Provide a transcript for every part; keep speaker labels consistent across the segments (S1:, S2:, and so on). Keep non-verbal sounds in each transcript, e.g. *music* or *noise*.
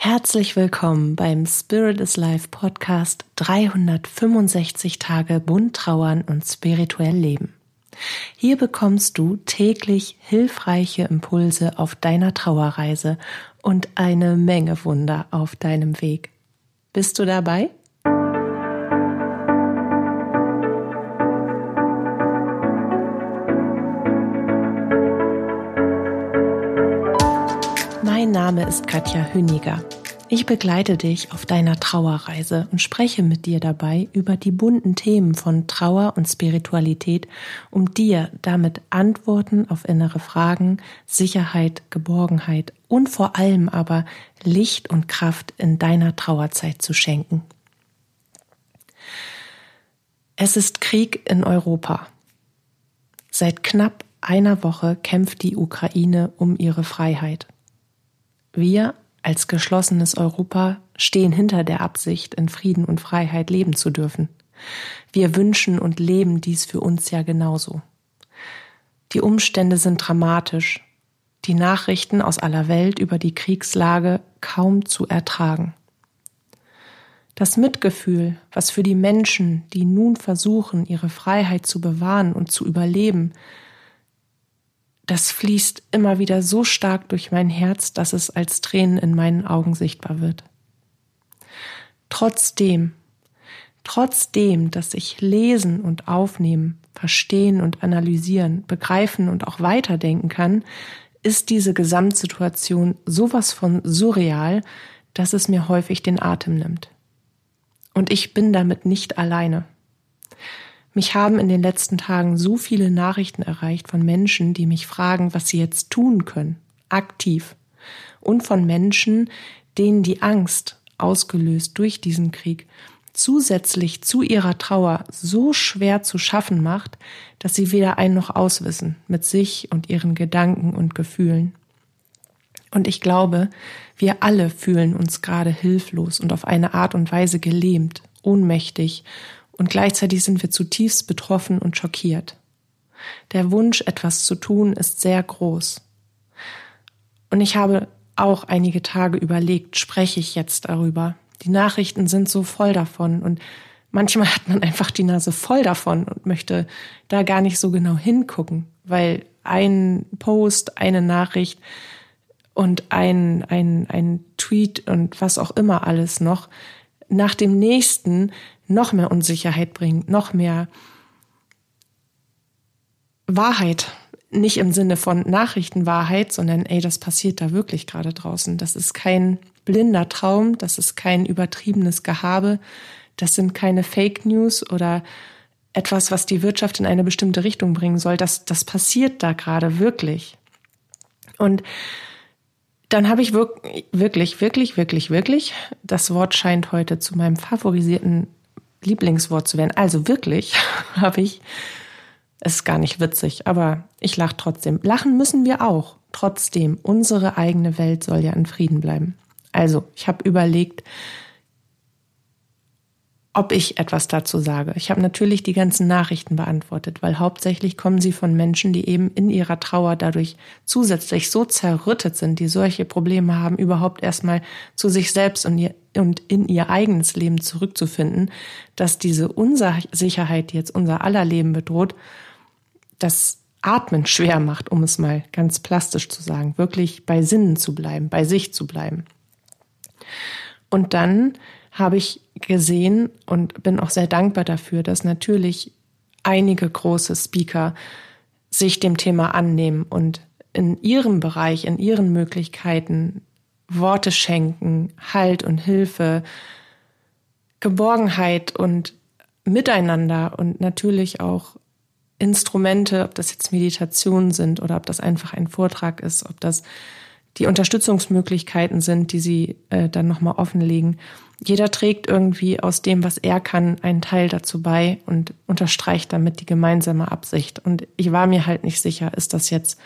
S1: Herzlich willkommen beim Spirit is Life Podcast 365 Tage bunt trauern und spirituell leben. Hier bekommst du täglich hilfreiche Impulse auf deiner Trauerreise und eine Menge Wunder auf deinem Weg. Bist du dabei? Name ist Katja Hüniger. Ich begleite dich auf deiner Trauerreise und spreche mit dir dabei über die bunten Themen von Trauer und Spiritualität, um dir damit Antworten auf innere Fragen, Sicherheit, Geborgenheit und vor allem aber Licht und Kraft in deiner Trauerzeit zu schenken. Es ist Krieg in Europa. Seit knapp einer Woche kämpft die Ukraine um ihre Freiheit. Wir als geschlossenes Europa stehen hinter der Absicht, in Frieden und Freiheit leben zu dürfen. Wir wünschen und leben dies für uns ja genauso. Die Umstände sind dramatisch, die Nachrichten aus aller Welt über die Kriegslage kaum zu ertragen. Das Mitgefühl, was für die Menschen, die nun versuchen, ihre Freiheit zu bewahren und zu überleben, das fließt immer wieder so stark durch mein Herz, dass es als Tränen in meinen Augen sichtbar wird. Trotzdem, trotzdem, dass ich lesen und aufnehmen, verstehen und analysieren, begreifen und auch weiterdenken kann, ist diese Gesamtsituation sowas von surreal, dass es mir häufig den Atem nimmt. Und ich bin damit nicht alleine. Mich haben in den letzten Tagen so viele Nachrichten erreicht von Menschen, die mich fragen, was sie jetzt tun können, aktiv. Und von Menschen, denen die Angst, ausgelöst durch diesen Krieg, zusätzlich zu ihrer Trauer so schwer zu schaffen macht, dass sie weder ein noch auswissen mit sich und ihren Gedanken und Gefühlen. Und ich glaube, wir alle fühlen uns gerade hilflos und auf eine Art und Weise gelähmt, ohnmächtig und gleichzeitig sind wir zutiefst betroffen und schockiert. Der Wunsch, etwas zu tun, ist sehr groß. Und ich habe auch einige Tage überlegt, spreche ich jetzt darüber. Die Nachrichten sind so voll davon und manchmal hat man einfach die Nase voll davon und möchte da gar nicht so genau hingucken, weil ein Post, eine Nachricht und ein, ein, ein Tweet und was auch immer alles noch nach dem nächsten noch mehr Unsicherheit bringt, noch mehr Wahrheit. Nicht im Sinne von Nachrichtenwahrheit, sondern ey, das passiert da wirklich gerade draußen. Das ist kein blinder Traum, das ist kein übertriebenes Gehabe, das sind keine Fake News oder etwas, was die Wirtschaft in eine bestimmte Richtung bringen soll. Das, das passiert da gerade wirklich. Und dann habe ich wirklich, wirklich, wirklich, wirklich, wirklich, das Wort scheint heute zu meinem favorisierten Lieblingswort zu werden. Also wirklich *laughs* habe ich, es ist gar nicht witzig, aber ich lache trotzdem. Lachen müssen wir auch. Trotzdem, unsere eigene Welt soll ja in Frieden bleiben. Also, ich habe überlegt, ob ich etwas dazu sage. Ich habe natürlich die ganzen Nachrichten beantwortet, weil hauptsächlich kommen sie von Menschen, die eben in ihrer Trauer dadurch zusätzlich so zerrüttet sind, die solche Probleme haben, überhaupt erstmal zu sich selbst und, ihr, und in ihr eigenes Leben zurückzufinden, dass diese Unsicherheit, die jetzt unser aller Leben bedroht, das Atmen schwer macht, um es mal ganz plastisch zu sagen, wirklich bei Sinnen zu bleiben, bei sich zu bleiben. Und dann habe ich gesehen und bin auch sehr dankbar dafür, dass natürlich einige große Speaker sich dem Thema annehmen und in ihrem Bereich, in ihren Möglichkeiten Worte schenken, Halt und Hilfe, Geborgenheit und Miteinander und natürlich auch Instrumente, ob das jetzt Meditationen sind oder ob das einfach ein Vortrag ist, ob das die Unterstützungsmöglichkeiten sind, die sie äh, dann nochmal offenlegen. Jeder trägt irgendwie aus dem, was er kann, einen Teil dazu bei und unterstreicht damit die gemeinsame Absicht. Und ich war mir halt nicht sicher, ist das jetzt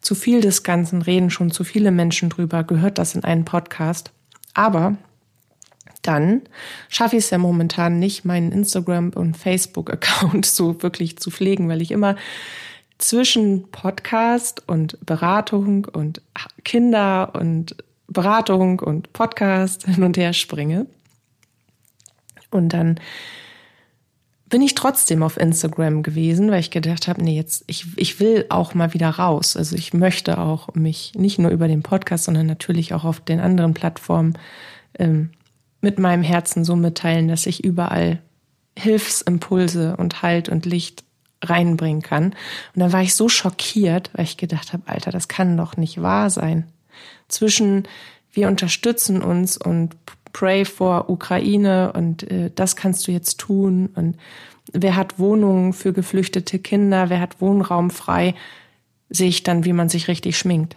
S1: zu viel des Ganzen, reden schon zu viele Menschen drüber, gehört das in einen Podcast. Aber dann schaffe ich es ja momentan nicht, meinen Instagram- und Facebook-Account *laughs* so wirklich zu pflegen, weil ich immer zwischen Podcast und Beratung und Kinder und Beratung und Podcast *laughs* hin und her springe. Und dann bin ich trotzdem auf Instagram gewesen, weil ich gedacht habe, nee, jetzt, ich, ich will auch mal wieder raus. Also ich möchte auch mich nicht nur über den Podcast, sondern natürlich auch auf den anderen Plattformen ähm, mit meinem Herzen so mitteilen, dass ich überall Hilfsimpulse und Halt und Licht reinbringen kann. Und dann war ich so schockiert, weil ich gedacht habe, Alter, das kann doch nicht wahr sein. Zwischen wir unterstützen uns und Pray for Ukraine und äh, das kannst du jetzt tun und wer hat Wohnungen für geflüchtete Kinder, wer hat Wohnraum frei, sehe ich dann, wie man sich richtig schminkt.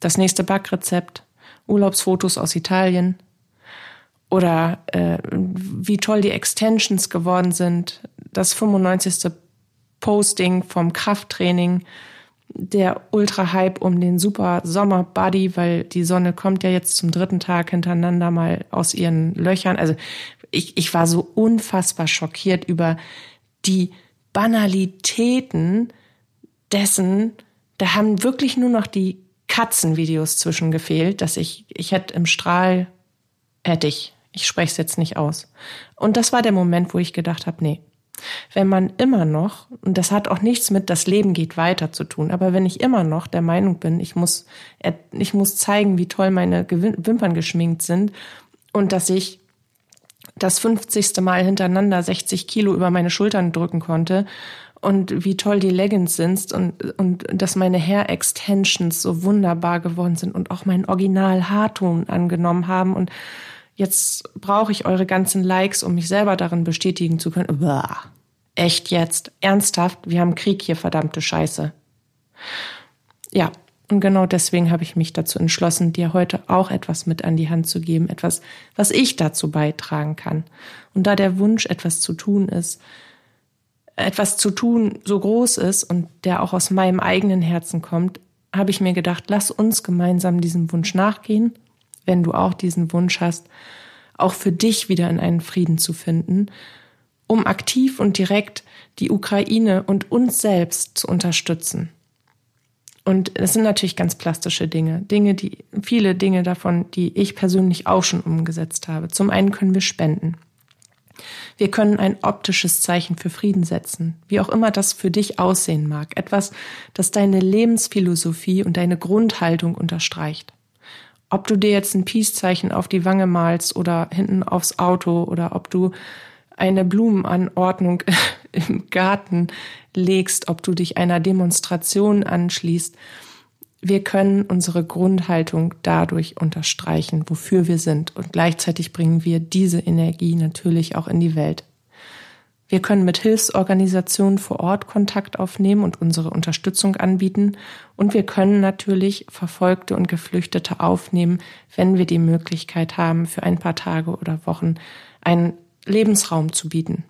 S1: Das nächste Backrezept, Urlaubsfotos aus Italien oder äh, wie toll die Extensions geworden sind, das 95. Posting vom Krafttraining, der Ultra-Hype um den super Sommer-Buddy, weil die Sonne kommt ja jetzt zum dritten Tag hintereinander mal aus ihren Löchern. Also ich, ich war so unfassbar schockiert über die Banalitäten dessen. Da haben wirklich nur noch die Katzenvideos zwischen gefehlt, dass ich, ich hätte im Strahl, hätte ich, ich spreche es jetzt nicht aus. Und das war der Moment, wo ich gedacht habe, nee, wenn man immer noch, und das hat auch nichts mit das Leben geht weiter zu tun, aber wenn ich immer noch der Meinung bin, ich muss, ich muss zeigen, wie toll meine Wimpern geschminkt sind und dass ich das 50. Mal hintereinander 60 Kilo über meine Schultern drücken konnte und wie toll die Leggings sind und, und dass meine Hair Extensions so wunderbar geworden sind und auch meinen Original Haarton angenommen haben und jetzt brauche ich eure ganzen Likes, um mich selber darin bestätigen zu können. Uah, echt jetzt? Ernsthaft? Wir haben Krieg hier, verdammte Scheiße. Ja, und genau deswegen habe ich mich dazu entschlossen, dir heute auch etwas mit an die Hand zu geben, etwas, was ich dazu beitragen kann. Und da der Wunsch, etwas zu tun ist, etwas zu tun so groß ist und der auch aus meinem eigenen Herzen kommt, habe ich mir gedacht, lass uns gemeinsam diesem Wunsch nachgehen wenn du auch diesen Wunsch hast, auch für dich wieder in einen Frieden zu finden, um aktiv und direkt die Ukraine und uns selbst zu unterstützen. Und es sind natürlich ganz plastische Dinge, Dinge, die, viele Dinge davon, die ich persönlich auch schon umgesetzt habe. Zum einen können wir spenden. Wir können ein optisches Zeichen für Frieden setzen, wie auch immer das für dich aussehen mag. Etwas, das deine Lebensphilosophie und deine Grundhaltung unterstreicht. Ob du dir jetzt ein Peace-Zeichen auf die Wange malst oder hinten aufs Auto oder ob du eine Blumenanordnung *laughs* im Garten legst, ob du dich einer Demonstration anschließt. Wir können unsere Grundhaltung dadurch unterstreichen, wofür wir sind. Und gleichzeitig bringen wir diese Energie natürlich auch in die Welt. Wir können mit Hilfsorganisationen vor Ort Kontakt aufnehmen und unsere Unterstützung anbieten. Und wir können natürlich Verfolgte und Geflüchtete aufnehmen, wenn wir die Möglichkeit haben, für ein paar Tage oder Wochen einen Lebensraum zu bieten.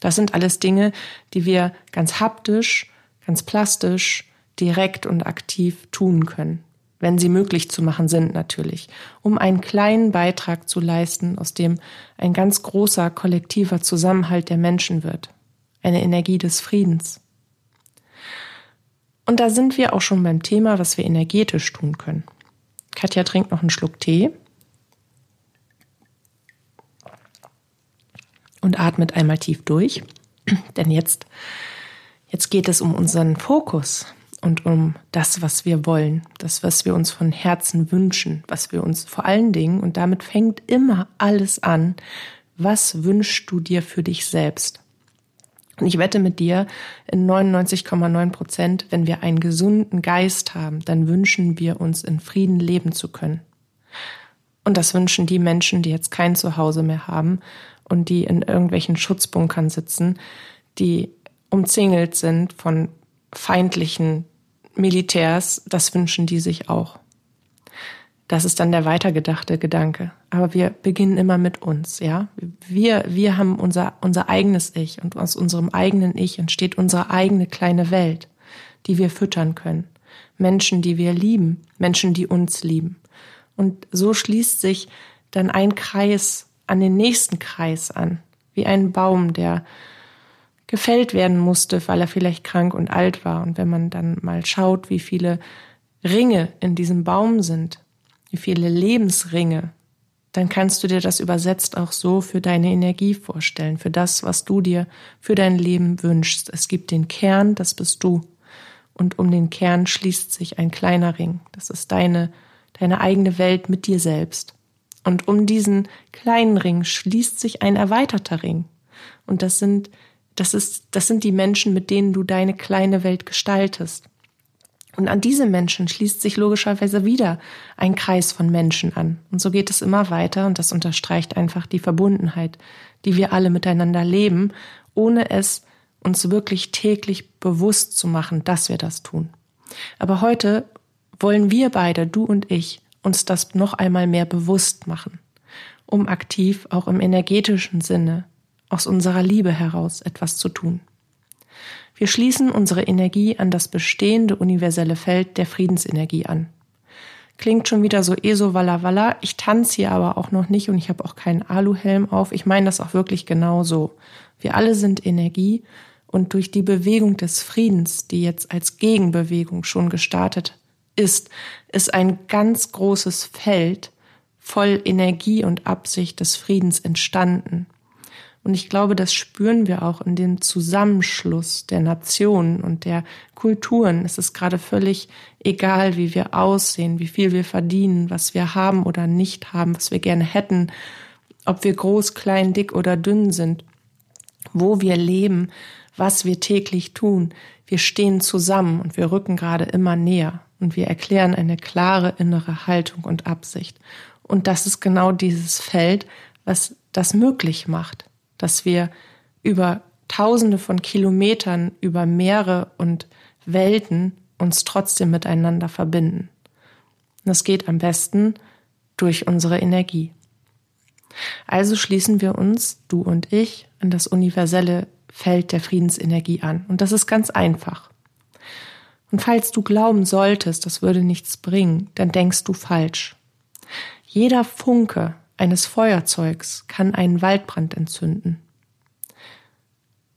S1: Das sind alles Dinge, die wir ganz haptisch, ganz plastisch, direkt und aktiv tun können wenn sie möglich zu machen sind natürlich, um einen kleinen Beitrag zu leisten, aus dem ein ganz großer kollektiver Zusammenhalt der Menschen wird, eine Energie des Friedens. Und da sind wir auch schon beim Thema, was wir energetisch tun können. Katja trinkt noch einen Schluck Tee und atmet einmal tief durch, *clears throat* denn jetzt, jetzt geht es um unseren Fokus, und um das, was wir wollen, das, was wir uns von Herzen wünschen, was wir uns vor allen Dingen, und damit fängt immer alles an, was wünschst du dir für dich selbst? Und ich wette mit dir, in 99,9 Prozent, wenn wir einen gesunden Geist haben, dann wünschen wir uns in Frieden leben zu können. Und das wünschen die Menschen, die jetzt kein Zuhause mehr haben und die in irgendwelchen Schutzbunkern sitzen, die umzingelt sind von feindlichen Militärs, das wünschen die sich auch. Das ist dann der weitergedachte Gedanke. Aber wir beginnen immer mit uns, ja. Wir, wir haben unser, unser eigenes Ich und aus unserem eigenen Ich entsteht unsere eigene kleine Welt, die wir füttern können. Menschen, die wir lieben, Menschen, die uns lieben. Und so schließt sich dann ein Kreis an den nächsten Kreis an, wie ein Baum, der gefällt werden musste, weil er vielleicht krank und alt war. Und wenn man dann mal schaut, wie viele Ringe in diesem Baum sind, wie viele Lebensringe, dann kannst du dir das übersetzt auch so für deine Energie vorstellen, für das, was du dir für dein Leben wünschst. Es gibt den Kern, das bist du. Und um den Kern schließt sich ein kleiner Ring. Das ist deine, deine eigene Welt mit dir selbst. Und um diesen kleinen Ring schließt sich ein erweiterter Ring. Und das sind, das ist, das sind die Menschen, mit denen du deine kleine Welt gestaltest. Und an diese Menschen schließt sich logischerweise wieder ein Kreis von Menschen an. Und so geht es immer weiter und das unterstreicht einfach die Verbundenheit, die wir alle miteinander leben, ohne es uns wirklich täglich bewusst zu machen, dass wir das tun. Aber heute wollen wir beide, du und ich, uns das noch einmal mehr bewusst machen, um aktiv auch im energetischen Sinne aus unserer Liebe heraus etwas zu tun. Wir schließen unsere Energie an das bestehende universelle Feld der Friedensenergie an. Klingt schon wieder so eso walla walla. Ich tanze hier aber auch noch nicht und ich habe auch keinen Aluhelm auf. Ich meine das auch wirklich genau so. Wir alle sind Energie und durch die Bewegung des Friedens, die jetzt als Gegenbewegung schon gestartet ist, ist ein ganz großes Feld voll Energie und Absicht des Friedens entstanden. Und ich glaube, das spüren wir auch in dem Zusammenschluss der Nationen und der Kulturen. Es ist gerade völlig egal, wie wir aussehen, wie viel wir verdienen, was wir haben oder nicht haben, was wir gerne hätten, ob wir groß, klein, dick oder dünn sind, wo wir leben, was wir täglich tun. Wir stehen zusammen und wir rücken gerade immer näher und wir erklären eine klare innere Haltung und Absicht. Und das ist genau dieses Feld, was das möglich macht, dass wir über Tausende von Kilometern, über Meere und Welten uns trotzdem miteinander verbinden. Das geht am besten durch unsere Energie. Also schließen wir uns, du und ich, an das universelle Feld der Friedensenergie an. Und das ist ganz einfach. Und falls du glauben solltest, das würde nichts bringen, dann denkst du falsch. Jeder Funke eines Feuerzeugs kann einen Waldbrand entzünden.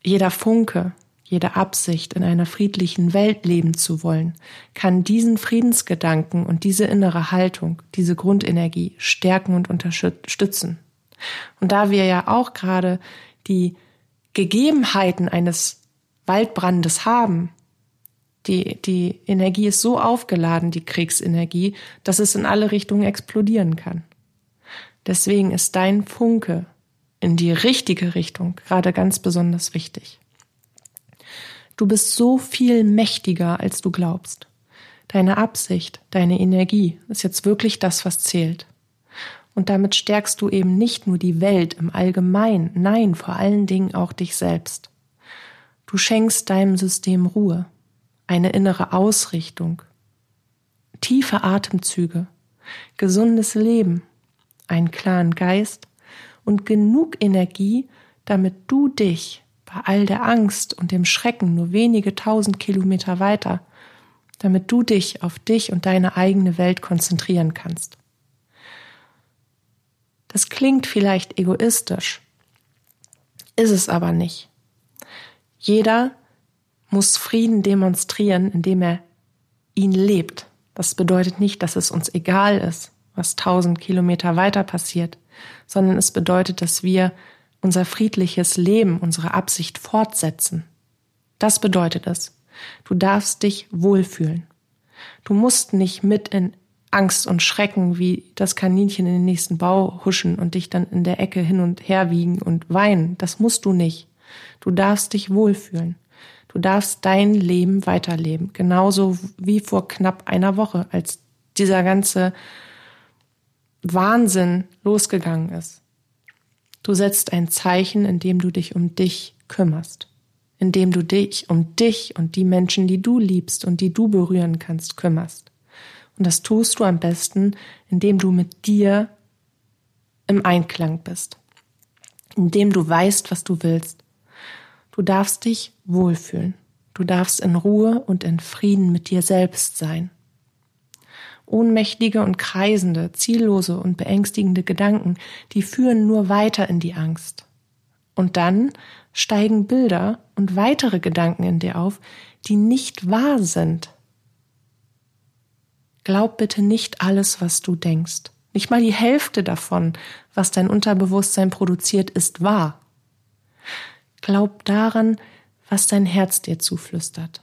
S1: Jeder Funke, jede Absicht, in einer friedlichen Welt leben zu wollen, kann diesen Friedensgedanken und diese innere Haltung, diese Grundenergie stärken und unterstützen. Und da wir ja auch gerade die Gegebenheiten eines Waldbrandes haben, die, die Energie ist so aufgeladen, die Kriegsenergie, dass es in alle Richtungen explodieren kann. Deswegen ist dein Funke in die richtige Richtung gerade ganz besonders wichtig. Du bist so viel mächtiger, als du glaubst. Deine Absicht, deine Energie ist jetzt wirklich das, was zählt. Und damit stärkst du eben nicht nur die Welt im Allgemeinen, nein, vor allen Dingen auch dich selbst. Du schenkst deinem System Ruhe, eine innere Ausrichtung, tiefe Atemzüge, gesundes Leben, einen klaren Geist und genug Energie, damit du dich bei all der Angst und dem Schrecken nur wenige tausend Kilometer weiter, damit du dich auf dich und deine eigene Welt konzentrieren kannst. Das klingt vielleicht egoistisch, ist es aber nicht. Jeder muss Frieden demonstrieren, indem er ihn lebt. Das bedeutet nicht, dass es uns egal ist, was tausend Kilometer weiter passiert, sondern es bedeutet, dass wir unser friedliches Leben, unsere Absicht fortsetzen. Das bedeutet es. Du darfst dich wohlfühlen. Du musst nicht mit in Angst und Schrecken wie das Kaninchen in den nächsten Bau huschen und dich dann in der Ecke hin und her wiegen und weinen. Das musst du nicht. Du darfst dich wohlfühlen. Du darfst dein Leben weiterleben. Genauso wie vor knapp einer Woche, als dieser ganze Wahnsinn losgegangen ist. Du setzt ein Zeichen, indem du dich um dich kümmerst, indem du dich um dich und die Menschen, die du liebst und die du berühren kannst, kümmerst. Und das tust du am besten, indem du mit dir im Einklang bist, indem du weißt, was du willst. Du darfst dich wohlfühlen. Du darfst in Ruhe und in Frieden mit dir selbst sein. Ohnmächtige und kreisende, ziellose und beängstigende Gedanken, die führen nur weiter in die Angst. Und dann steigen Bilder und weitere Gedanken in dir auf, die nicht wahr sind. glaub bitte nicht alles, was du denkst. Nicht mal die Hälfte davon, was dein Unterbewusstsein produziert, ist wahr. Glaub daran, was dein Herz dir zuflüstert.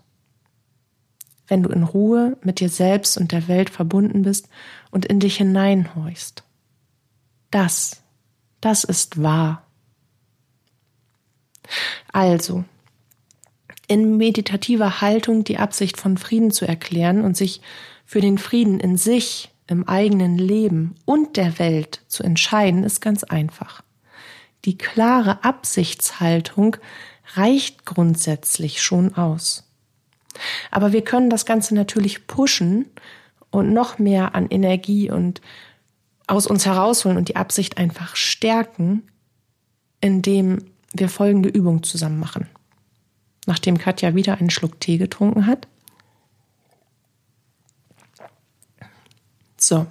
S1: Wenn du in Ruhe mit dir selbst und der Welt verbunden bist und in dich hineinhorchst. Das, das ist wahr. Also, in meditativer Haltung die Absicht von Frieden zu erklären und sich für den Frieden in sich, im eigenen Leben und der Welt zu entscheiden, ist ganz einfach. Die klare Absichtshaltung reicht grundsätzlich schon aus. Aber wir können das Ganze natürlich pushen und noch mehr an Energie und aus uns herausholen und die Absicht einfach stärken, indem wir folgende Übung zusammen machen. Nachdem Katja wieder einen Schluck Tee getrunken hat. So.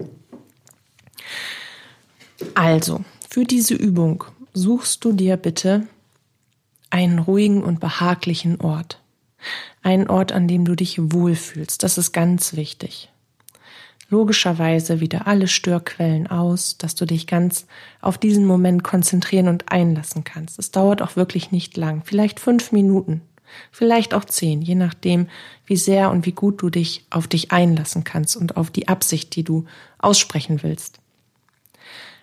S1: Also, für diese Übung suchst du dir bitte einen ruhigen und behaglichen Ort. Einen Ort, an dem du dich wohlfühlst. Das ist ganz wichtig logischerweise wieder alle Störquellen aus, dass du dich ganz auf diesen Moment konzentrieren und einlassen kannst. Es dauert auch wirklich nicht lang, vielleicht fünf Minuten, vielleicht auch zehn, je nachdem, wie sehr und wie gut du dich auf dich einlassen kannst und auf die Absicht, die du aussprechen willst.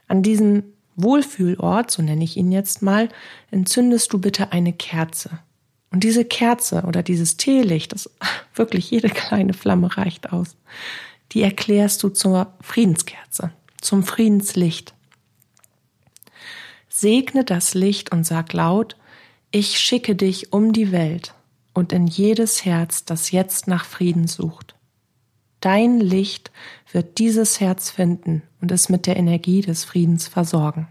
S1: An diesem Wohlfühlort, so nenne ich ihn jetzt mal, entzündest du bitte eine Kerze. Und diese Kerze oder dieses Teelicht, das *laughs* wirklich jede kleine Flamme reicht aus, die erklärst du zur Friedenskerze, zum Friedenslicht. Segne das Licht und sag laut, ich schicke dich um die Welt und in jedes Herz, das jetzt nach Frieden sucht. Dein Licht wird dieses Herz finden und es mit der Energie des Friedens versorgen.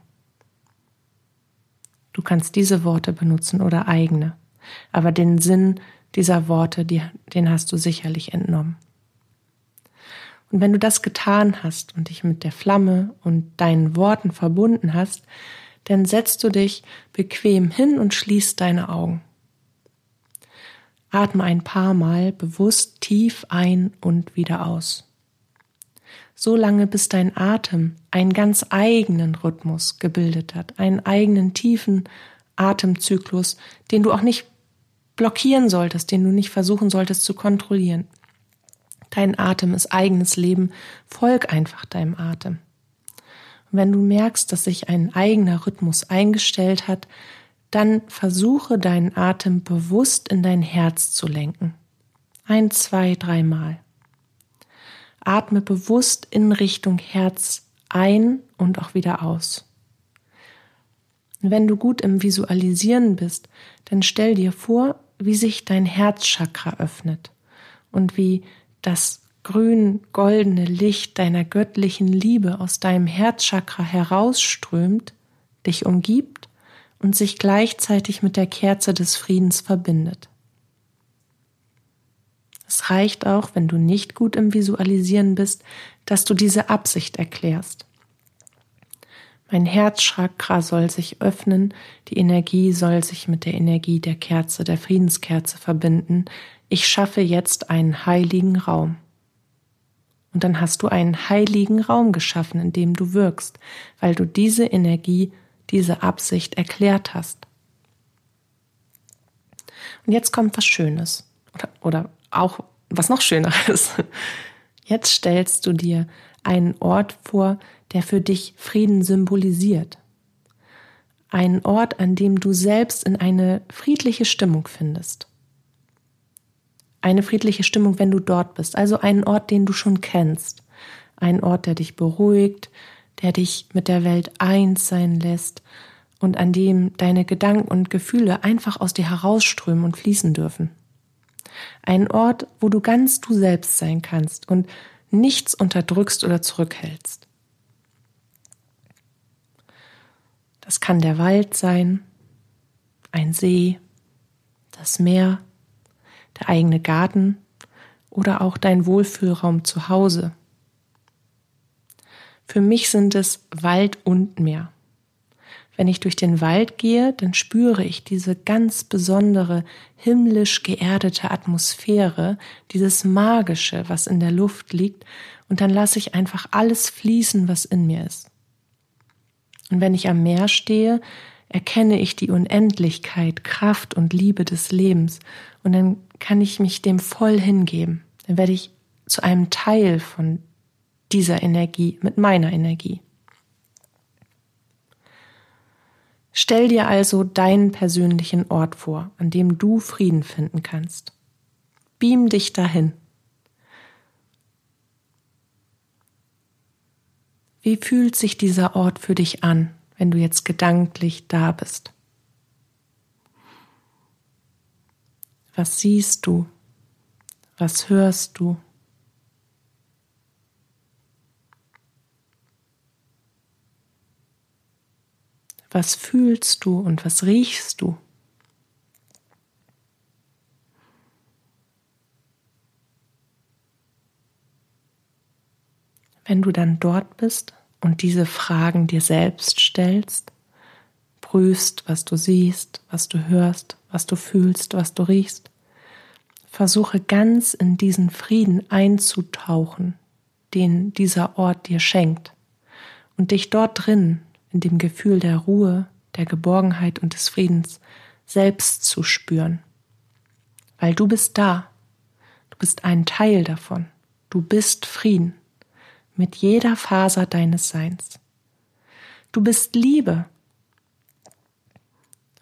S1: Du kannst diese Worte benutzen oder eigene, aber den Sinn dieser Worte, den hast du sicherlich entnommen. Und wenn du das getan hast und dich mit der Flamme und deinen Worten verbunden hast, dann setzt du dich bequem hin und schließt deine Augen. Atme ein paar Mal bewusst tief ein und wieder aus. So lange, bis dein Atem einen ganz eigenen Rhythmus gebildet hat, einen eigenen tiefen Atemzyklus, den du auch nicht blockieren solltest, den du nicht versuchen solltest zu kontrollieren. Dein Atem ist eigenes Leben. Folg einfach deinem Atem. Wenn du merkst, dass sich ein eigener Rhythmus eingestellt hat, dann versuche deinen Atem bewusst in dein Herz zu lenken. Ein, zwei, dreimal. Atme bewusst in Richtung Herz ein und auch wieder aus. Wenn du gut im Visualisieren bist, dann stell dir vor, wie sich dein Herzchakra öffnet und wie das grün-goldene Licht deiner göttlichen Liebe aus deinem Herzchakra herausströmt, dich umgibt und sich gleichzeitig mit der Kerze des Friedens verbindet. Es reicht auch, wenn du nicht gut im Visualisieren bist, dass du diese Absicht erklärst. Mein Herzchakra soll sich öffnen, die Energie soll sich mit der Energie der Kerze, der Friedenskerze verbinden, ich schaffe jetzt einen heiligen Raum. Und dann hast du einen heiligen Raum geschaffen, in dem du wirkst, weil du diese Energie, diese Absicht erklärt hast. Und jetzt kommt was Schönes oder, oder auch was noch Schöneres. Jetzt stellst du dir einen Ort vor, der für dich Frieden symbolisiert. Einen Ort, an dem du selbst in eine friedliche Stimmung findest eine friedliche Stimmung, wenn du dort bist. Also einen Ort, den du schon kennst. Ein Ort, der dich beruhigt, der dich mit der Welt eins sein lässt und an dem deine Gedanken und Gefühle einfach aus dir herausströmen und fließen dürfen. Ein Ort, wo du ganz du selbst sein kannst und nichts unterdrückst oder zurückhältst. Das kann der Wald sein, ein See, das Meer, der eigene Garten oder auch dein Wohlfühlraum zu Hause. Für mich sind es Wald und Meer. Wenn ich durch den Wald gehe, dann spüre ich diese ganz besondere, himmlisch geerdete Atmosphäre, dieses Magische, was in der Luft liegt und dann lasse ich einfach alles fließen, was in mir ist. Und wenn ich am Meer stehe, erkenne ich die Unendlichkeit, Kraft und Liebe des Lebens und dann kann ich mich dem voll hingeben. Dann werde ich zu einem Teil von dieser Energie, mit meiner Energie. Stell dir also deinen persönlichen Ort vor, an dem du Frieden finden kannst. Beam dich dahin. Wie fühlt sich dieser Ort für dich an, wenn du jetzt gedanklich da bist? Was siehst du? Was hörst du? Was fühlst du und was riechst du? Wenn du dann dort bist und diese Fragen dir selbst stellst, prüfst, was du siehst, was du hörst, was du fühlst, was du riechst, versuche ganz in diesen Frieden einzutauchen, den dieser Ort dir schenkt, und dich dort drin in dem Gefühl der Ruhe, der Geborgenheit und des Friedens selbst zu spüren. Weil du bist da, du bist ein Teil davon, du bist Frieden mit jeder Faser deines Seins. Du bist Liebe.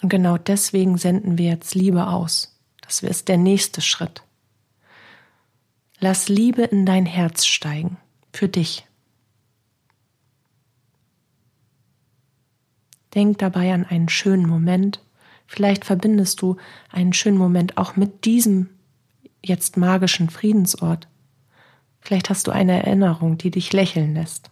S1: Und genau deswegen senden wir jetzt Liebe aus. Das ist der nächste Schritt. Lass Liebe in dein Herz steigen, für dich. Denk dabei an einen schönen Moment. Vielleicht verbindest du einen schönen Moment auch mit diesem jetzt magischen Friedensort. Vielleicht hast du eine Erinnerung, die dich lächeln lässt.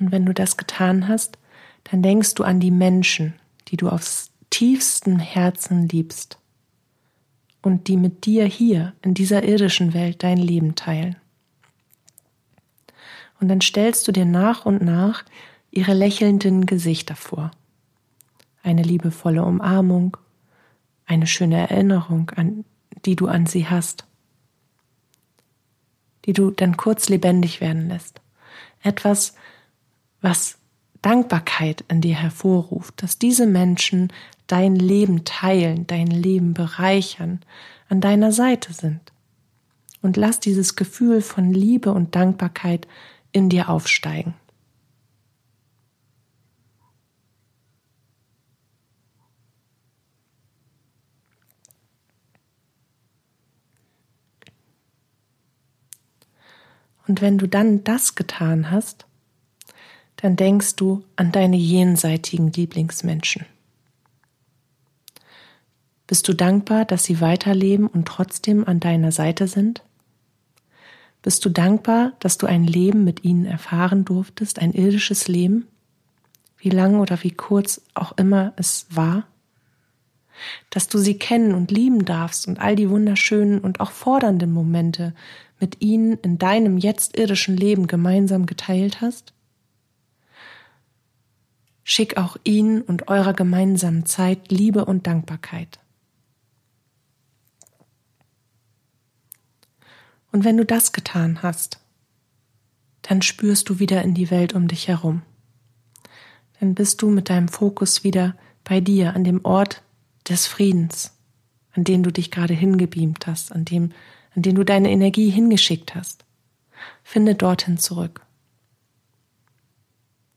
S1: Und wenn du das getan hast, dann denkst du an die Menschen, die du aufs tiefsten Herzen liebst und die mit dir hier in dieser irdischen Welt dein Leben teilen. Und dann stellst du dir nach und nach ihre lächelnden Gesichter vor. Eine liebevolle Umarmung, eine schöne Erinnerung, an, die du an sie hast, die du dann kurz lebendig werden lässt. Etwas, was Dankbarkeit in dir hervorruft, dass diese Menschen dein Leben teilen, dein Leben bereichern, an deiner Seite sind. Und lass dieses Gefühl von Liebe und Dankbarkeit in dir aufsteigen. Und wenn du dann das getan hast, dann denkst du an deine jenseitigen Lieblingsmenschen. Bist du dankbar, dass sie weiterleben und trotzdem an deiner Seite sind? Bist du dankbar, dass du ein Leben mit ihnen erfahren durftest, ein irdisches Leben? Wie lang oder wie kurz auch immer es war? Dass du sie kennen und lieben darfst und all die wunderschönen und auch fordernden Momente mit ihnen in deinem jetzt irdischen Leben gemeinsam geteilt hast? Schick auch ihnen und eurer gemeinsamen Zeit Liebe und Dankbarkeit. Und wenn du das getan hast, dann spürst du wieder in die Welt um dich herum. Dann bist du mit deinem Fokus wieder bei dir, an dem Ort des Friedens, an den du dich gerade hingebeamt hast, an dem, an den du deine Energie hingeschickt hast. Finde dorthin zurück.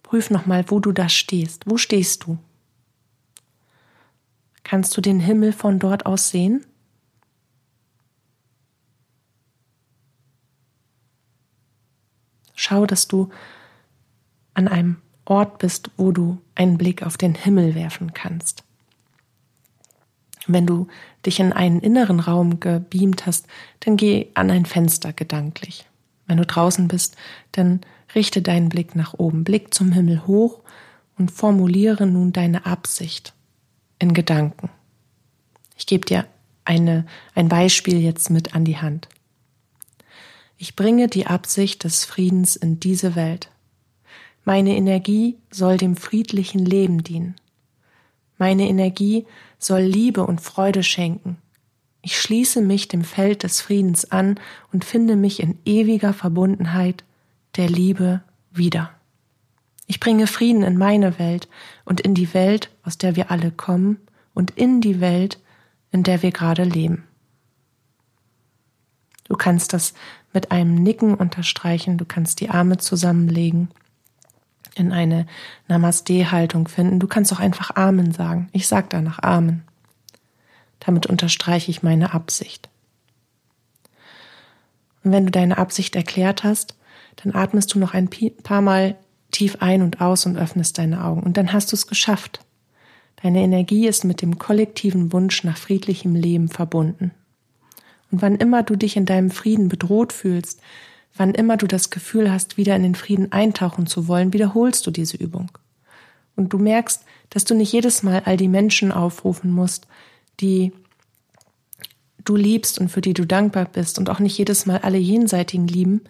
S1: Prüf nochmal, wo du da stehst. Wo stehst du? Kannst du den Himmel von dort aus sehen? Schau, dass du an einem Ort bist, wo du einen Blick auf den Himmel werfen kannst. Wenn du dich in einen inneren Raum gebeamt hast, dann geh an ein Fenster gedanklich. Wenn du draußen bist, dann richte deinen Blick nach oben, Blick zum Himmel hoch und formuliere nun deine Absicht in Gedanken. Ich gebe dir eine, ein Beispiel jetzt mit an die Hand. Ich bringe die Absicht des Friedens in diese Welt, Meine Energie soll dem friedlichen Leben dienen. Meine Energie soll Liebe und Freude schenken. Ich schließe mich dem Feld des Friedens an und finde mich in ewiger Verbundenheit der Liebe wieder. Ich bringe Frieden in meine Welt und in die Welt, aus der wir alle kommen und in die Welt, in der wir gerade leben. Du kannst das mit einem Nicken unterstreichen, du kannst die Arme zusammenlegen in eine Namaste-Haltung finden. Du kannst auch einfach Amen sagen. Ich sag danach Amen. Damit unterstreiche ich meine Absicht. Und wenn du deine Absicht erklärt hast, dann atmest du noch ein paar Mal tief ein und aus und öffnest deine Augen. Und dann hast du es geschafft. Deine Energie ist mit dem kollektiven Wunsch nach friedlichem Leben verbunden. Und wann immer du dich in deinem Frieden bedroht fühlst, Wann immer du das Gefühl hast, wieder in den Frieden eintauchen zu wollen, wiederholst du diese Übung. Und du merkst, dass du nicht jedes Mal all die Menschen aufrufen musst, die du liebst und für die du dankbar bist und auch nicht jedes Mal alle jenseitigen lieben,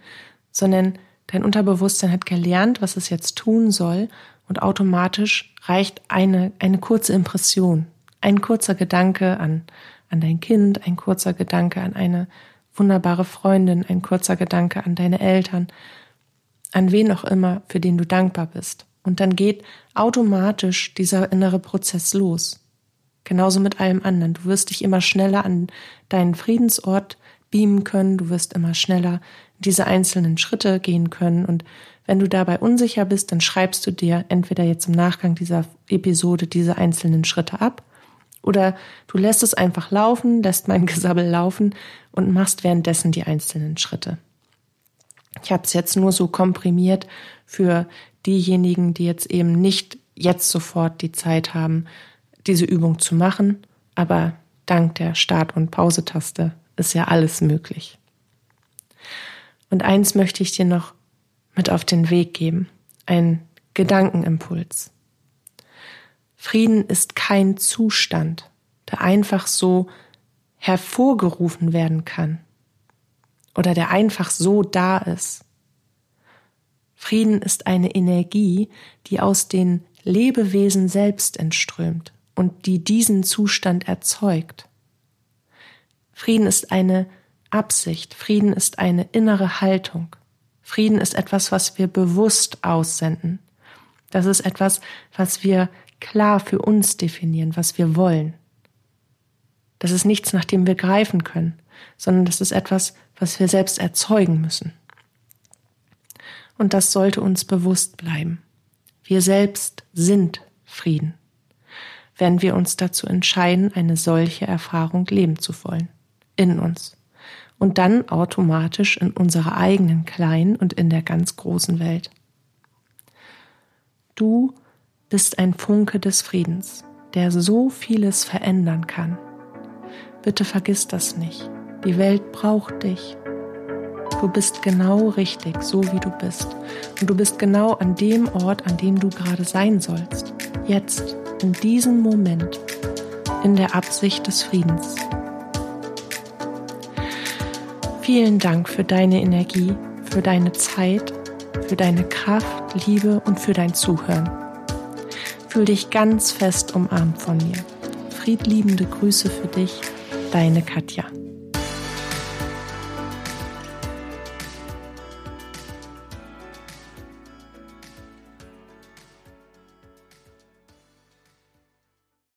S1: sondern dein Unterbewusstsein hat gelernt, was es jetzt tun soll und automatisch reicht eine, eine kurze Impression, ein kurzer Gedanke an, an dein Kind, ein kurzer Gedanke an eine wunderbare Freundin, ein kurzer Gedanke an deine Eltern, an wen auch immer, für den du dankbar bist. Und dann geht automatisch dieser innere Prozess los. Genauso mit allem anderen. Du wirst dich immer schneller an deinen Friedensort beamen können, du wirst immer schneller diese einzelnen Schritte gehen können. Und wenn du dabei unsicher bist, dann schreibst du dir entweder jetzt im Nachgang dieser Episode diese einzelnen Schritte ab oder du lässt es einfach laufen, lässt mein *laughs* Gesabbel laufen und machst währenddessen die einzelnen Schritte. Ich habe es jetzt nur so komprimiert für diejenigen, die jetzt eben nicht jetzt sofort die Zeit haben, diese Übung zu machen, aber dank der Start- und Pause-Taste ist ja alles möglich. Und eins möchte ich dir noch mit auf den Weg geben, ein Gedankenimpuls. Frieden ist kein Zustand, der einfach so hervorgerufen werden kann oder der einfach so da ist. Frieden ist eine Energie, die aus den Lebewesen selbst entströmt und die diesen Zustand erzeugt. Frieden ist eine Absicht, Frieden ist eine innere Haltung. Frieden ist etwas, was wir bewusst aussenden. Das ist etwas, was wir klar für uns definieren, was wir wollen. Das ist nichts, nach dem wir greifen können, sondern das ist etwas, was wir selbst erzeugen müssen. Und das sollte uns bewusst bleiben. Wir selbst sind Frieden, wenn wir uns dazu entscheiden, eine solche Erfahrung leben zu wollen, in uns und dann automatisch in unserer eigenen kleinen und in der ganz großen Welt. Du bist ein Funke des Friedens, der so vieles verändern kann. Bitte vergiss das nicht. Die Welt braucht dich. Du bist genau richtig, so wie du bist. Und du bist genau an dem Ort, an dem du gerade sein sollst. Jetzt, in diesem Moment, in der Absicht des Friedens. Vielen Dank für deine Energie, für deine Zeit, für deine Kraft, Liebe und für dein Zuhören. Fühl dich ganz fest umarmt von mir. Friedliebende Grüße für dich, deine Katja.